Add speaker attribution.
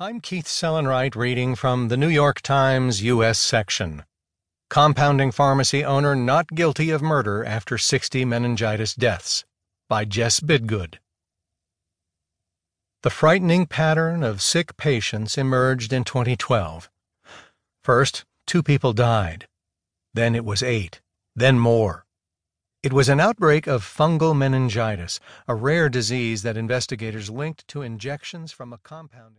Speaker 1: I'm Keith Sellon-Wright reading from the New York Times U.S. section. Compounding Pharmacy Owner Not Guilty of Murder After 60 Meningitis Deaths by Jess Bidgood. The frightening pattern of sick patients emerged in 2012. First, two people died. Then it was eight. Then more. It was an outbreak of fungal meningitis, a rare disease that investigators linked to injections from a compounding